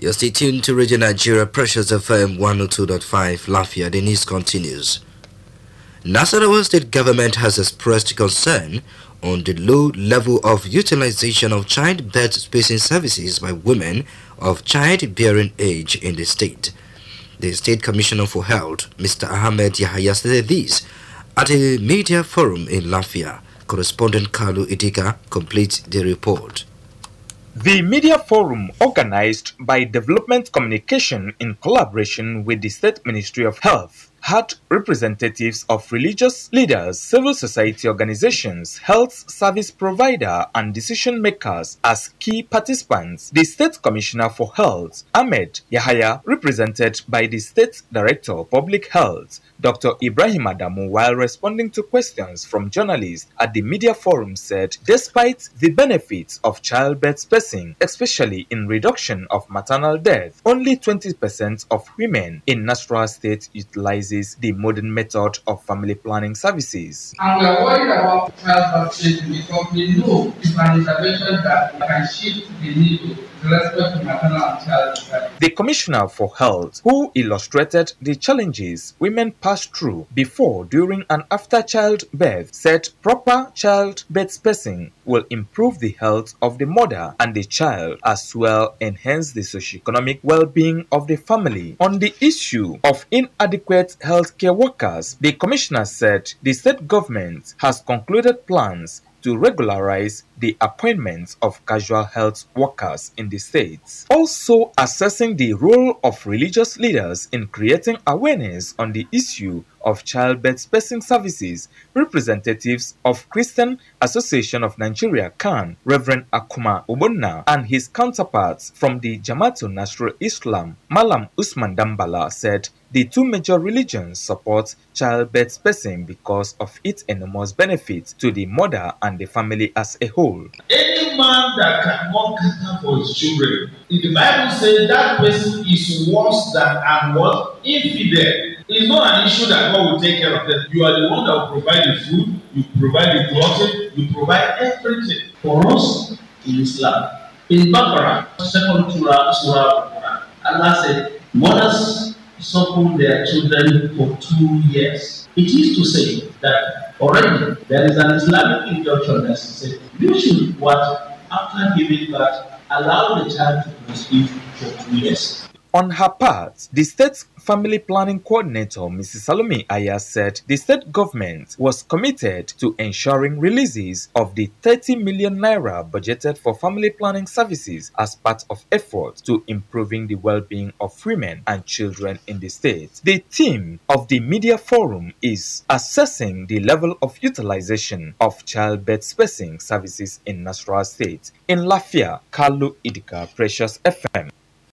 You're stay tuned to Radio Nigeria Precious FM 102.5 Lafia. The news continues. Nasarawa state government has expressed concern on the low level of utilization of childbirth spacing services by women of childbearing age in the state. The State Commissioner for Health, Mr. Ahmed Yahya, said this at a media forum in Lafia. Correspondent Kalu Idika completes the report. The media forum organized by Development Communication in collaboration with the State Ministry of Health had representatives of religious leaders, civil society organizations, health service provider, and decision makers as key participants. The State Commissioner for Health, Ahmed Yahaya, represented by the State Director of Public Health, Dr. Ibrahim Adamu, while responding to questions from journalists at the media forum, said despite the benefits of childbirth spacing, especially in reduction of maternal death, only 20% of women in Nasarawa State utilize the modern method of family planning services. And we are worried about child because we know an intervention that can shift the needle the Commissioner for Health, who illustrated the challenges women pass through before, during, and after childbirth, said proper childbirth spacing will improve the health of the mother and the child as well enhance the socioeconomic well-being of the family. On the issue of inadequate healthcare workers, the Commissioner said the state government has concluded plans to regularize the appointments of casual health workers in the states. Also assessing the role of religious leaders in creating awareness on the issue of childbirth spacing services, representatives of Christian Association of Nigeria CAN, Reverend Akuma Ubonna, and his counterparts from the Jamaatul Nasrul Islam, Malam Usman Dambala, said the two major religions support childbirth spacing because of its enormous benefits to the mother and the family as a whole. Any man that cannot cater for his children, the Bible says that person is worse than and what infidel. It's not an issue that God will take care of them. You are the one that will provide the food, you provide the clothing, you provide everything for us in Islam. In Baqarah, second surah, surah Allah said, mothers suckle their children for two years. It is to say that already there is an Islamic injunction that says you should what after giving birth allow the child to breastfeed for two years. On her part, the state's family planning coordinator, Mrs. Salome Aya, said the state government was committed to ensuring releases of the 30 million naira budgeted for family planning services as part of efforts to improving the well-being of women and children in the state. The theme of the media forum is assessing the level of utilization of childbirth spacing services in Nasarawa State. In Lafia, Kalu Idika, Precious FM.